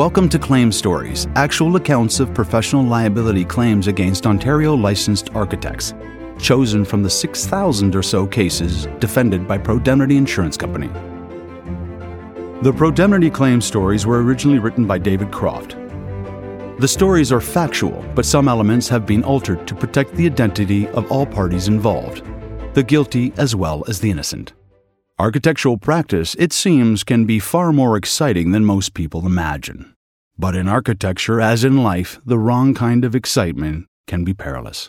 Welcome to Claim Stories, actual accounts of professional liability claims against Ontario licensed architects, chosen from the 6,000 or so cases defended by Pro-Demnity Insurance Company. The Pro-Demnity claim stories were originally written by David Croft. The stories are factual, but some elements have been altered to protect the identity of all parties involved, the guilty as well as the innocent. Architectural practice, it seems, can be far more exciting than most people imagine. But in architecture, as in life, the wrong kind of excitement can be perilous.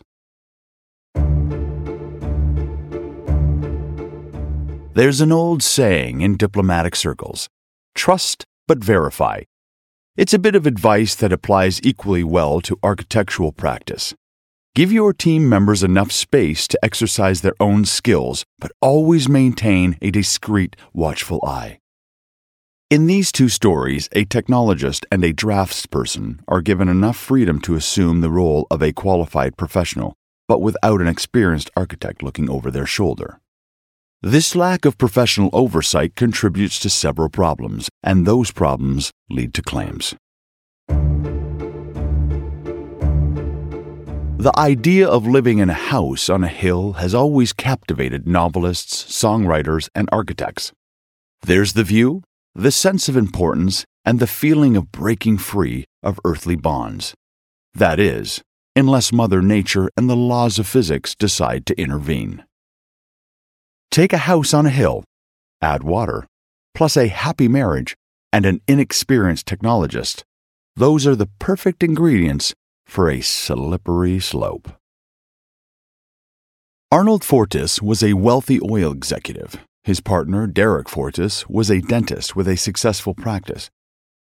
There's an old saying in diplomatic circles trust but verify. It's a bit of advice that applies equally well to architectural practice. Give your team members enough space to exercise their own skills, but always maintain a discreet, watchful eye. In these two stories, a technologist and a draftsperson are given enough freedom to assume the role of a qualified professional, but without an experienced architect looking over their shoulder. This lack of professional oversight contributes to several problems, and those problems lead to claims. The idea of living in a house on a hill has always captivated novelists, songwriters, and architects. There's the view, the sense of importance, and the feeling of breaking free of earthly bonds. That is, unless Mother Nature and the laws of physics decide to intervene. Take a house on a hill, add water, plus a happy marriage and an inexperienced technologist. Those are the perfect ingredients for a slippery slope. Arnold Fortis was a wealthy oil executive. His partner, Derek Fortis, was a dentist with a successful practice.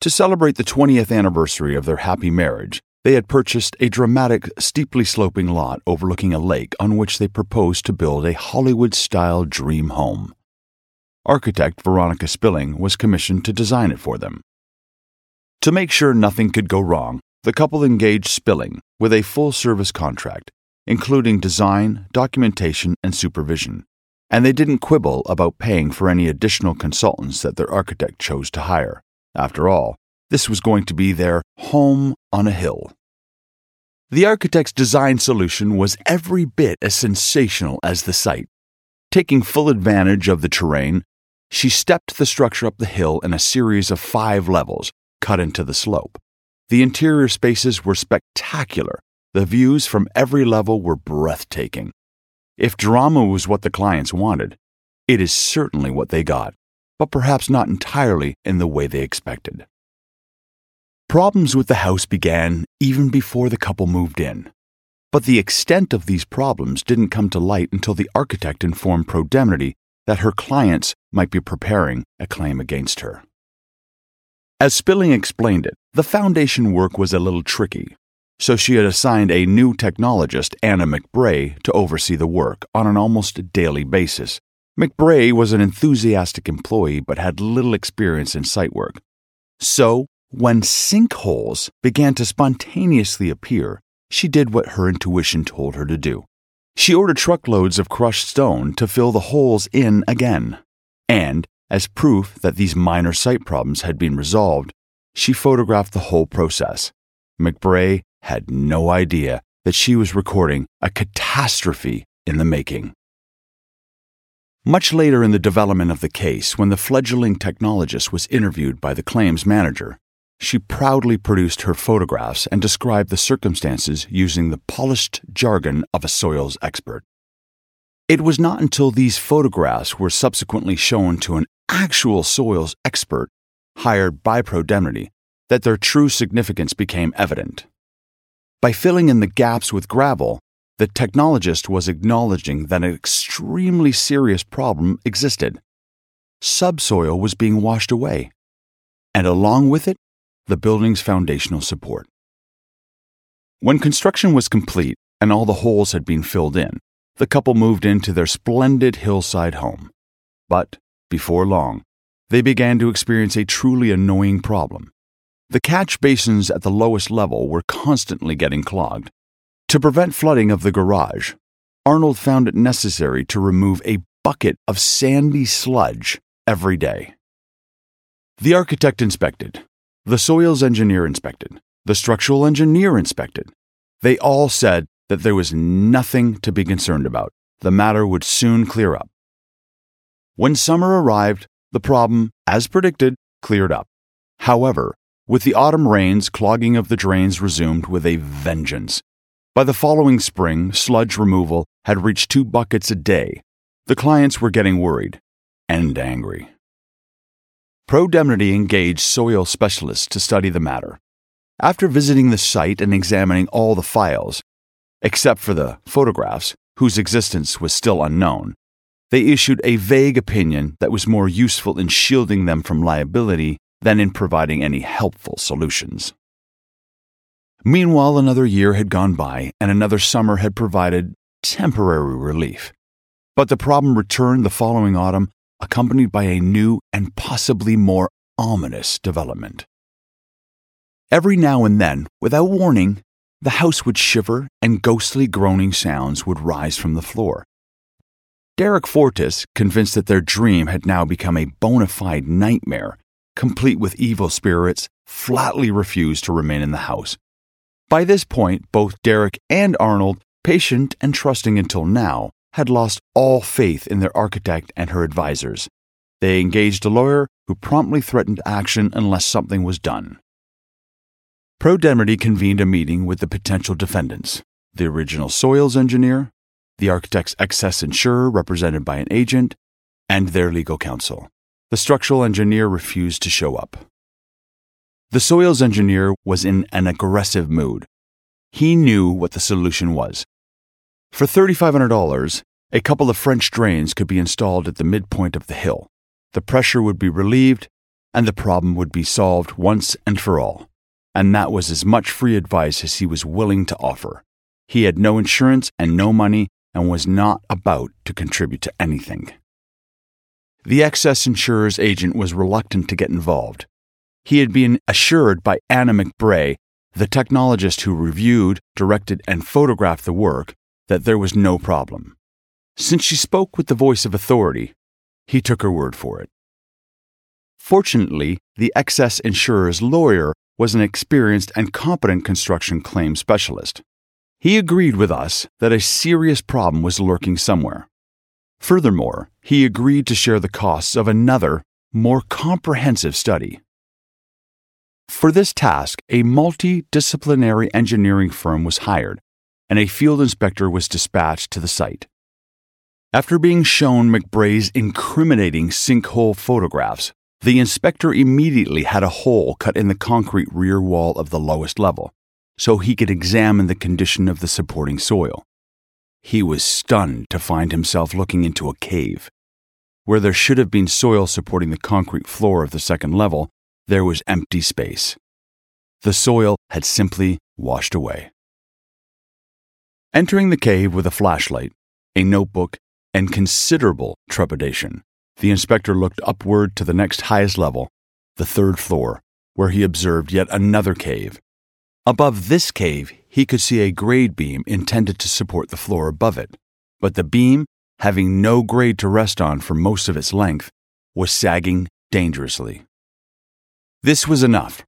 To celebrate the 20th anniversary of their happy marriage, they had purchased a dramatic, steeply sloping lot overlooking a lake on which they proposed to build a Hollywood style dream home. Architect Veronica Spilling was commissioned to design it for them. To make sure nothing could go wrong, the couple engaged Spilling with a full service contract, including design, documentation, and supervision, and they didn't quibble about paying for any additional consultants that their architect chose to hire. After all, this was going to be their home on a hill. The architect's design solution was every bit as sensational as the site. Taking full advantage of the terrain, she stepped the structure up the hill in a series of five levels cut into the slope. The interior spaces were spectacular. The views from every level were breathtaking. If drama was what the clients wanted, it is certainly what they got, but perhaps not entirely in the way they expected. Problems with the house began even before the couple moved in. But the extent of these problems didn't come to light until the architect informed Pro-Demnity that her clients might be preparing a claim against her. As Spilling explained it, the foundation work was a little tricky, so she had assigned a new technologist, Anna McBray, to oversee the work on an almost daily basis. McBray was an enthusiastic employee but had little experience in site work. So, when sinkholes began to spontaneously appear, she did what her intuition told her to do. She ordered truckloads of crushed stone to fill the holes in again. And, as proof that these minor site problems had been resolved, she photographed the whole process. McBray had no idea that she was recording a catastrophe in the making. Much later in the development of the case, when the fledgling technologist was interviewed by the claims manager, she proudly produced her photographs and described the circumstances using the polished jargon of a soils expert. It was not until these photographs were subsequently shown to an actual soils expert hired by Pro-Demnity that their true significance became evident. By filling in the gaps with gravel, the technologist was acknowledging that an extremely serious problem existed. Subsoil was being washed away, and along with it, the building's foundational support. When construction was complete and all the holes had been filled in, the couple moved into their splendid hillside home. But before long, they began to experience a truly annoying problem. The catch basins at the lowest level were constantly getting clogged. To prevent flooding of the garage, Arnold found it necessary to remove a bucket of sandy sludge every day. The architect inspected, The soils engineer inspected. The structural engineer inspected. They all said that there was nothing to be concerned about. The matter would soon clear up. When summer arrived, the problem, as predicted, cleared up. However, with the autumn rains, clogging of the drains resumed with a vengeance. By the following spring, sludge removal had reached two buckets a day. The clients were getting worried and angry. Pro-Demnity engaged soil specialists to study the matter. After visiting the site and examining all the files, except for the photographs, whose existence was still unknown, they issued a vague opinion that was more useful in shielding them from liability than in providing any helpful solutions. Meanwhile, another year had gone by, and another summer had provided temporary relief. But the problem returned the following autumn, accompanied by a new and possibly more ominous development. Every now and then, without warning, the house would shiver and ghostly groaning sounds would rise from the floor. Derek Fortis, convinced that their dream had now become a bona fide nightmare, complete with evil spirits, flatly refused to remain in the house. By this point, both Derek and Arnold, patient and trusting until now, had lost all faith in their architect and her advisors. They engaged a lawyer who promptly threatened action unless something was done. Pro-Demnity convened a meeting with the potential defendants the original soils engineer, the architect's excess insurer, represented by an agent, and their legal counsel the structural engineer refused to show up. The soils engineer was in an aggressive mood. He knew what the solution was. For $3,500, a couple of French drains could be installed at the midpoint of the hill. The pressure would be relieved, and the problem would be solved once and for all. And that was as much free advice as he was willing to offer. He had no insurance and no money and was not about to contribute to anything. The excess insurer's agent was reluctant to get involved. He had been assured by Anna McBray, the technologist who reviewed, directed, and photographed the work, that there was no problem. Since she spoke with the voice of authority, he took her word for it. Fortunately, the excess insurer's lawyer was an experienced and competent construction claim specialist. He agreed with us that a serious problem was lurking somewhere. Furthermore, he agreed to share the costs of another, more comprehensive study. For this task, a multidisciplinary engineering firm was hired, and a field inspector was dispatched to the site. After being shown McBray's incriminating sinkhole photographs, the inspector immediately had a hole cut in the concrete rear wall of the lowest level, so he could examine the condition of the supporting soil. He was stunned to find himself looking into a cave. Where there should have been soil supporting the concrete floor of the second level, there was empty space. The soil had simply washed away. Entering the cave with a flashlight, a notebook, and considerable trepidation, the inspector looked upward to the next highest level, the third floor, where he observed yet another cave. Above this cave, he could see a grade beam intended to support the floor above it, but the beam, having no grade to rest on for most of its length, was sagging dangerously. This was enough.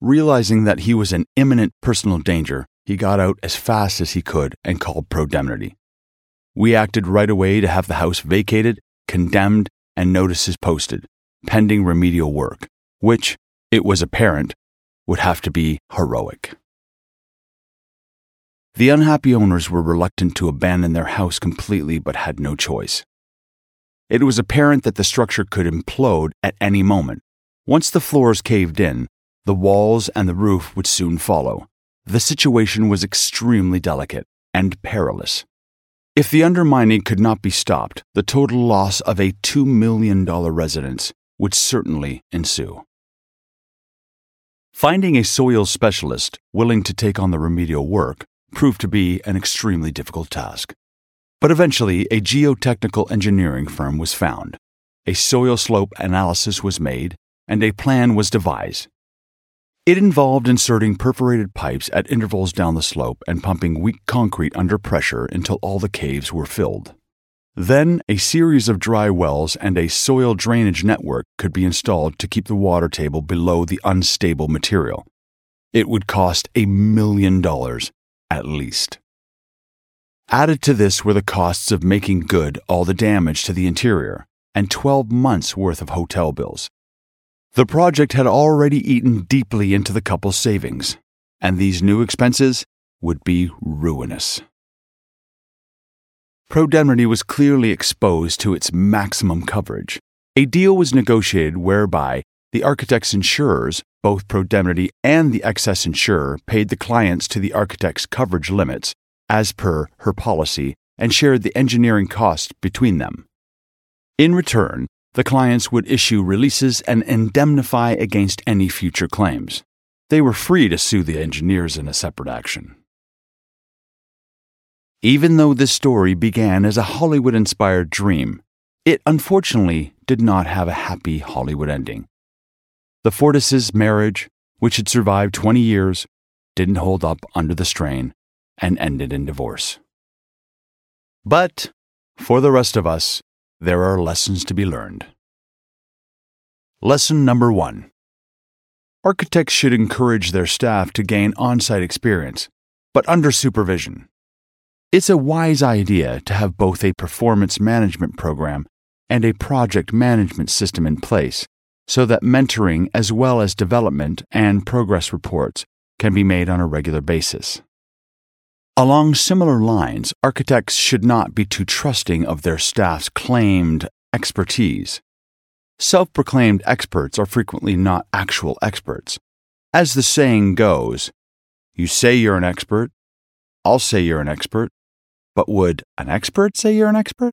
Realizing that he was in imminent personal danger, he got out as fast as he could and called Pro-Demnity. We acted right away to have the house vacated, condemned, and notices posted, pending remedial work, which, it was apparent, would have to be heroic. The unhappy owners were reluctant to abandon their house completely but had no choice. It was apparent that the structure could implode at any moment. Once the floors caved in, the walls and the roof would soon follow. The situation was extremely delicate and perilous. If the undermining could not be stopped, the total loss of a $2 million residence would certainly ensue. Finding a soil specialist willing to take on the remedial work proved to be an extremely difficult task. But eventually, a geotechnical engineering firm was found. A soil slope analysis was made, and a plan was devised. It involved inserting perforated pipes at intervals down the slope and pumping weak concrete under pressure until all the caves were filled. Then, a series of dry wells and a soil drainage network could be installed to keep the water table below the unstable material. It would cost a million dollars, at least. Added to this were the costs of making good all the damage to the interior and 12 months' worth of hotel bills. The project had already eaten deeply into the couple's savings, and these new expenses would be ruinous. Pro-Demnity was clearly exposed to its maximum coverage. A deal was negotiated whereby the architect's insurers, both Pro-Demnity and the excess insurer, paid the clients to the architect's coverage limits, as per her policy, and shared the engineering cost between them. In return, the clients would issue releases and indemnify against any future claims. They were free to sue the engineers in a separate action. Even though this story began as a Hollywood inspired dream, it unfortunately did not have a happy Hollywood ending. The Fortises' marriage, which had survived 20 years, didn't hold up under the strain and ended in divorce. But for the rest of us, there are lessons to be learned. Lesson number one Architects should encourage their staff to gain on site experience, but under supervision. It's a wise idea to have both a performance management program and a project management system in place so that mentoring as well as development and progress reports can be made on a regular basis. Along similar lines, architects should not be too trusting of their staff's claimed expertise. Self proclaimed experts are frequently not actual experts. As the saying goes, you say you're an expert, I'll say you're an expert, but would an expert say you're an expert?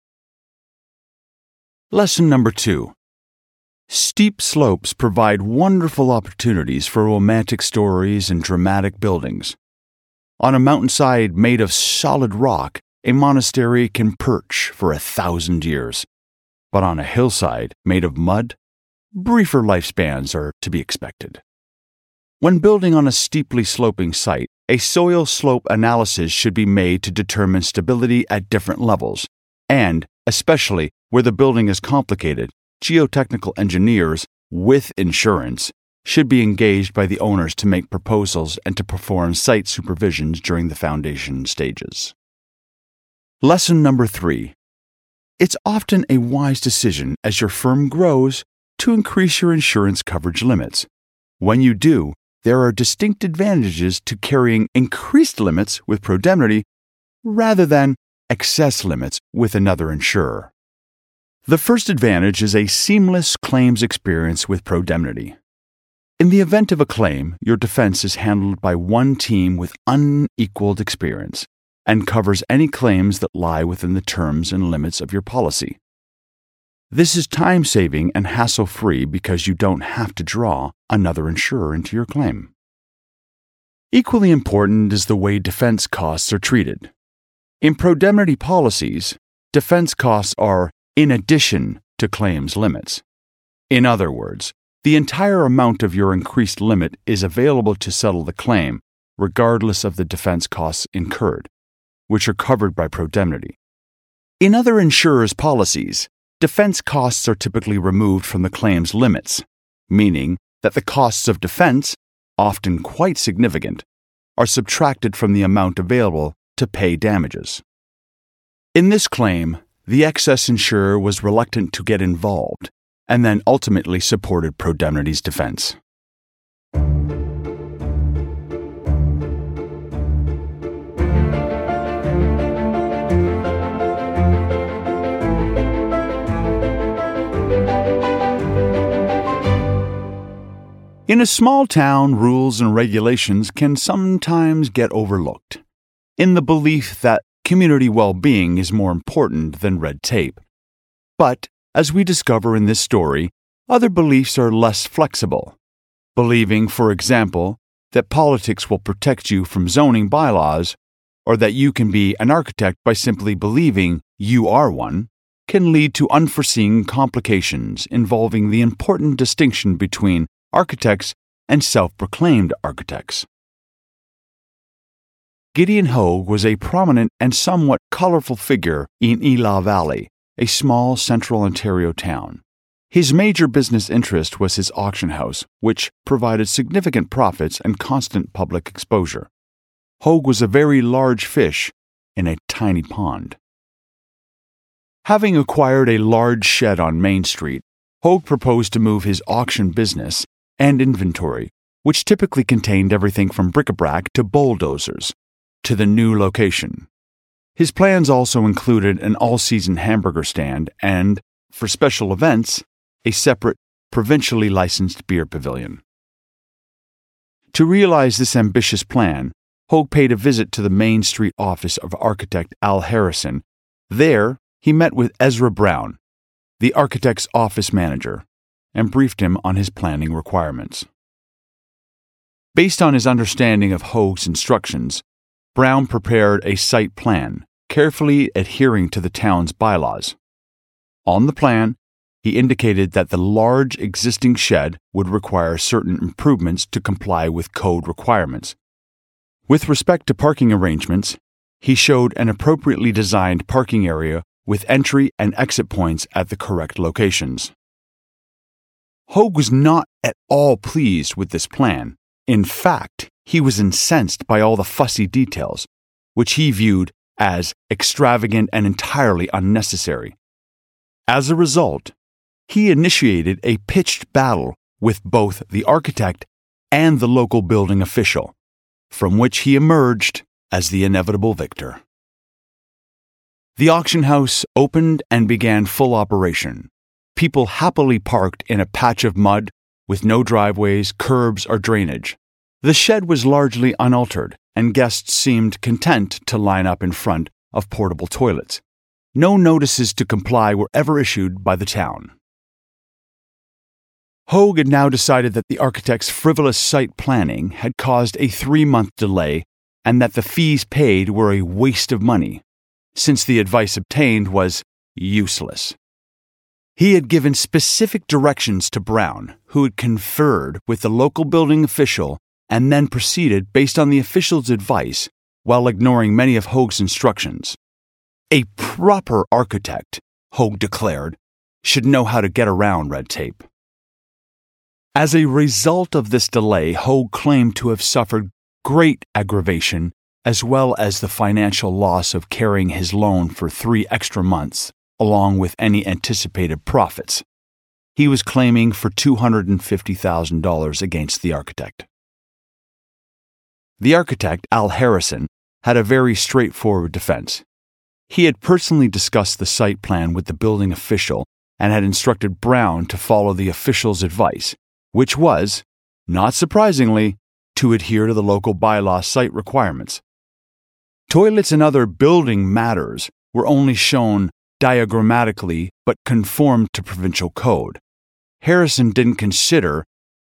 Lesson number two Steep slopes provide wonderful opportunities for romantic stories and dramatic buildings. On a mountainside made of solid rock, a monastery can perch for a thousand years. But on a hillside made of mud, briefer lifespans are to be expected. When building on a steeply sloping site, a soil slope analysis should be made to determine stability at different levels, and, especially where the building is complicated, geotechnical engineers, with insurance, should be engaged by the owners to make proposals and to perform site supervisions during the foundation stages. Lesson number three It's often a wise decision as your firm grows to increase your insurance coverage limits. When you do, there are distinct advantages to carrying increased limits with Pro-Demnity rather than excess limits with another insurer. The first advantage is a seamless claims experience with Pro-Demnity. In the event of a claim, your defense is handled by one team with unequaled experience and covers any claims that lie within the terms and limits of your policy. This is time saving and hassle free because you don't have to draw another insurer into your claim. Equally important is the way defense costs are treated. In Pro-Demnity policies, defense costs are in addition to claims limits. In other words, the entire amount of your increased limit is available to settle the claim, regardless of the defense costs incurred, which are covered by Pro-Demnity. In other insurers' policies, defense costs are typically removed from the claim's limits, meaning that the costs of defense, often quite significant, are subtracted from the amount available to pay damages. In this claim, the excess insurer was reluctant to get involved and then ultimately supported Pro-Demnity's defense. In a small town, rules and regulations can sometimes get overlooked, in the belief that community well being is more important than red tape. But, as we discover in this story, other beliefs are less flexible. Believing, for example, that politics will protect you from zoning bylaws, or that you can be an architect by simply believing you are one, can lead to unforeseen complications involving the important distinction between architects and self proclaimed architects. Gideon Hoag was a prominent and somewhat colorful figure in Ela Valley, a small central Ontario town. His major business interest was his auction house, which provided significant profits and constant public exposure. Hoag was a very large fish in a tiny pond. Having acquired a large shed on Main Street, Hoag proposed to move his auction business and inventory, which typically contained everything from bric a brac to bulldozers, to the new location. His plans also included an all season hamburger stand and, for special events, a separate, provincially licensed beer pavilion. To realize this ambitious plan, Hoag paid a visit to the Main Street office of architect Al Harrison. There, he met with Ezra Brown, the architect's office manager, and briefed him on his planning requirements. Based on his understanding of Hoag's instructions, Brown prepared a site plan, carefully adhering to the town's bylaws. On the plan, he indicated that the large existing shed would require certain improvements to comply with code requirements. With respect to parking arrangements, he showed an appropriately designed parking area with entry and exit points at the correct locations. Hoag was not at all pleased with this plan. In fact, he was incensed by all the fussy details, which he viewed as extravagant and entirely unnecessary. As a result, he initiated a pitched battle with both the architect and the local building official, from which he emerged as the inevitable victor. The auction house opened and began full operation. People happily parked in a patch of mud with no driveways, curbs, or drainage. The shed was largely unaltered, and guests seemed content to line up in front of portable toilets. No notices to comply were ever issued by the town. Hoag had now decided that the architect's frivolous site planning had caused a three month delay and that the fees paid were a waste of money, since the advice obtained was useless. He had given specific directions to Brown, who had conferred with the local building official and then proceeded based on the official's advice while ignoring many of Hoag's instructions. A proper architect, Hoag declared, should know how to get around red tape. As a result of this delay, Hoag claimed to have suffered great aggravation as well as the financial loss of carrying his loan for three extra months, along with any anticipated profits. He was claiming for $250,000 against the architect. The architect, Al Harrison, had a very straightforward defense. He had personally discussed the site plan with the building official and had instructed Brown to follow the official's advice, which was, not surprisingly, to adhere to the local bylaw site requirements. Toilets and other building matters were only shown diagrammatically but conformed to provincial code. Harrison didn't consider,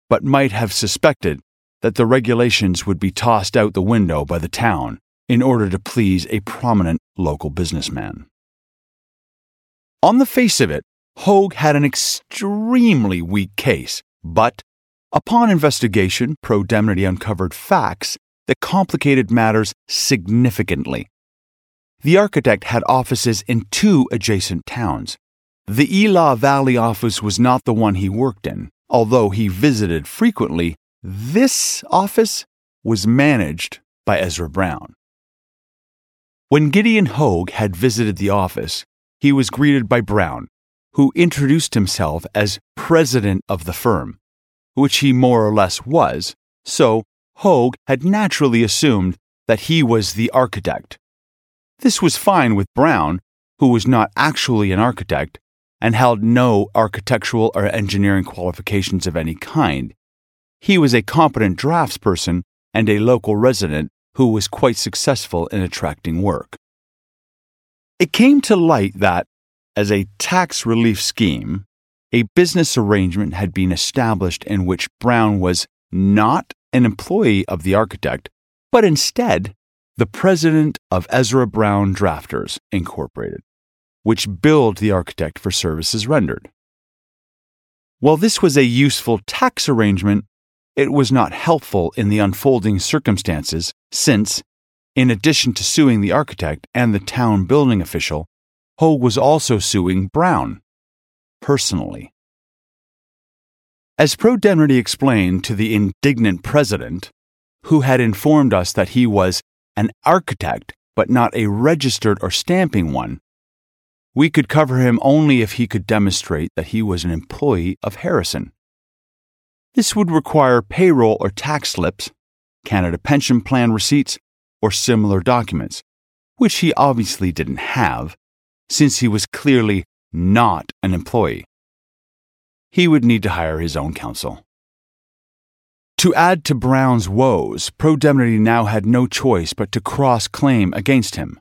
but might have suspected, that the regulations would be tossed out the window by the town in order to please a prominent local businessman. On the face of it, Hoag had an extremely weak case. But upon investigation, Pro-Demnity uncovered facts that complicated matters significantly. The architect had offices in two adjacent towns. The Ela Valley office was not the one he worked in, although he visited frequently. This office was managed by Ezra Brown. When Gideon Hoag had visited the office, he was greeted by Brown, who introduced himself as president of the firm, which he more or less was, so Hoag had naturally assumed that he was the architect. This was fine with Brown, who was not actually an architect and held no architectural or engineering qualifications of any kind. He was a competent draftsperson and a local resident who was quite successful in attracting work. It came to light that, as a tax relief scheme, a business arrangement had been established in which Brown was not an employee of the architect, but instead the president of Ezra Brown Drafters, Incorporated, which billed the architect for services rendered. While this was a useful tax arrangement, it was not helpful in the unfolding circumstances since, In addition to suing the architect and the town building official, Hoag was also suing Brown personally. As Pro-Demnity explained to the indignant president, who had informed us that he was an architect but not a registered or stamping one, we could cover him only if he could demonstrate that he was an employee of Harrison. This would require payroll or tax slips, Canada Pension Plan receipts, or similar documents, which he obviously didn't have, since he was clearly not an employee. He would need to hire his own counsel. To add to Brown's woes, Pro-Demnity now had no choice but to cross claim against him.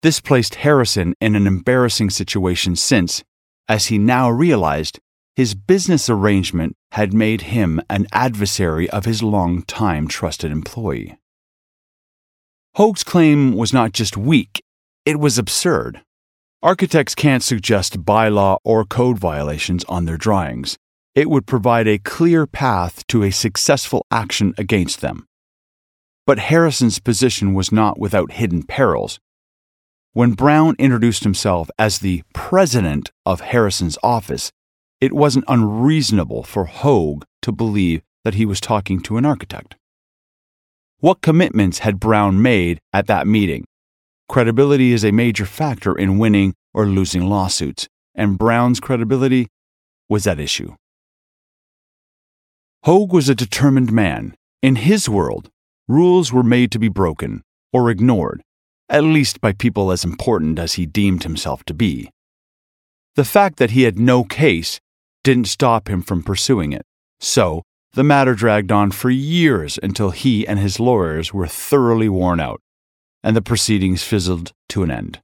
This placed Harrison in an embarrassing situation since, as he now realized, his business arrangement had made him an adversary of his long-time trusted employee. Hoag's claim was not just weak, it was absurd. Architects can't suggest bylaw or code violations on their drawings it would provide a clear path to a successful action against them. But Harrison's position was not without hidden perils. When Brown introduced himself as the president of Harrison's office, it wasn't unreasonable for Hoag to believe that he was talking to an architect. What commitments had Brown made at that meeting? Credibility is a major factor in winning or losing lawsuits, and Brown's credibility was at issue. Hoag was a determined man. In his world, rules were made to be broken or ignored, at least by people as important as he deemed himself to be. The fact that he had no case didn't stop him from pursuing it, so the matter dragged on for years until he and his lawyers were thoroughly worn out, and the proceedings fizzled to an end.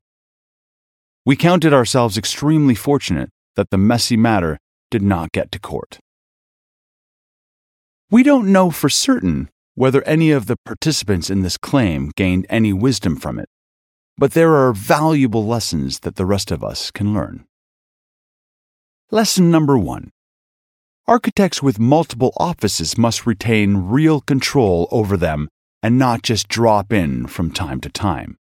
We counted ourselves extremely fortunate that the messy matter did not get to court. We don't know for certain whether any of the participants in this claim gained any wisdom from it, but there are valuable lessons that the rest of us can learn. Lesson number one Architects with multiple offices must retain real control over them and not just drop in from time to time.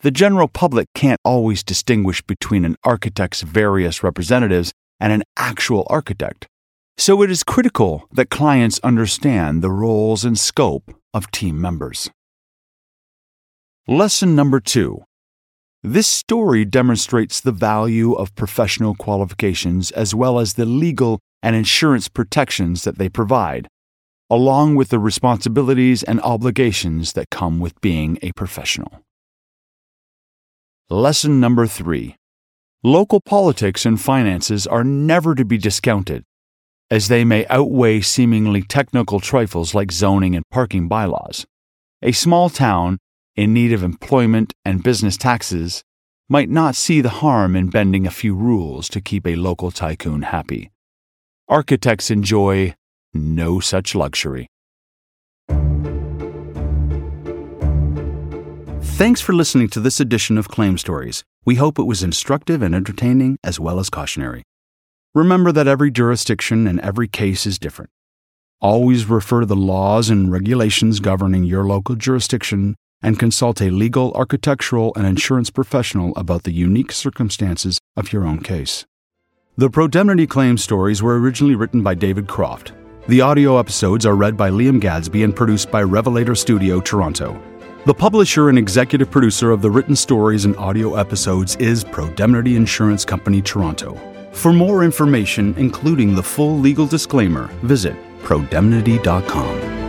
The general public can't always distinguish between an architect's various representatives and an actual architect. So it is critical that clients understand the roles and scope of team members. Lesson number two. This story demonstrates the value of professional qualifications as well as the legal and insurance protections that they provide, along with the responsibilities and obligations that come with being a professional. Lesson number three. Local politics and finances are never to be discounted as they may outweigh seemingly technical trifles like zoning and parking bylaws. A small town, in need of employment and business taxes, might not see the harm in bending a few rules to keep a local tycoon happy. Architects enjoy no such luxury. Thanks for listening to this edition of Claim Stories. We hope it was instructive and entertaining as well as cautionary. Remember that every jurisdiction and every case is different. Always refer to the laws and regulations governing your local jurisdiction and consult a legal, architectural, and insurance professional about the unique circumstances of your own case. The Pro-Demnity claim stories were originally written by David Croft. The audio episodes are read by Liam Gadsby and produced by Revelator Studio, Toronto. The publisher and executive producer of the written stories and audio episodes is Pro-Demnity Insurance Company, Toronto. For more information, including the full legal disclaimer, visit prodemnity.com.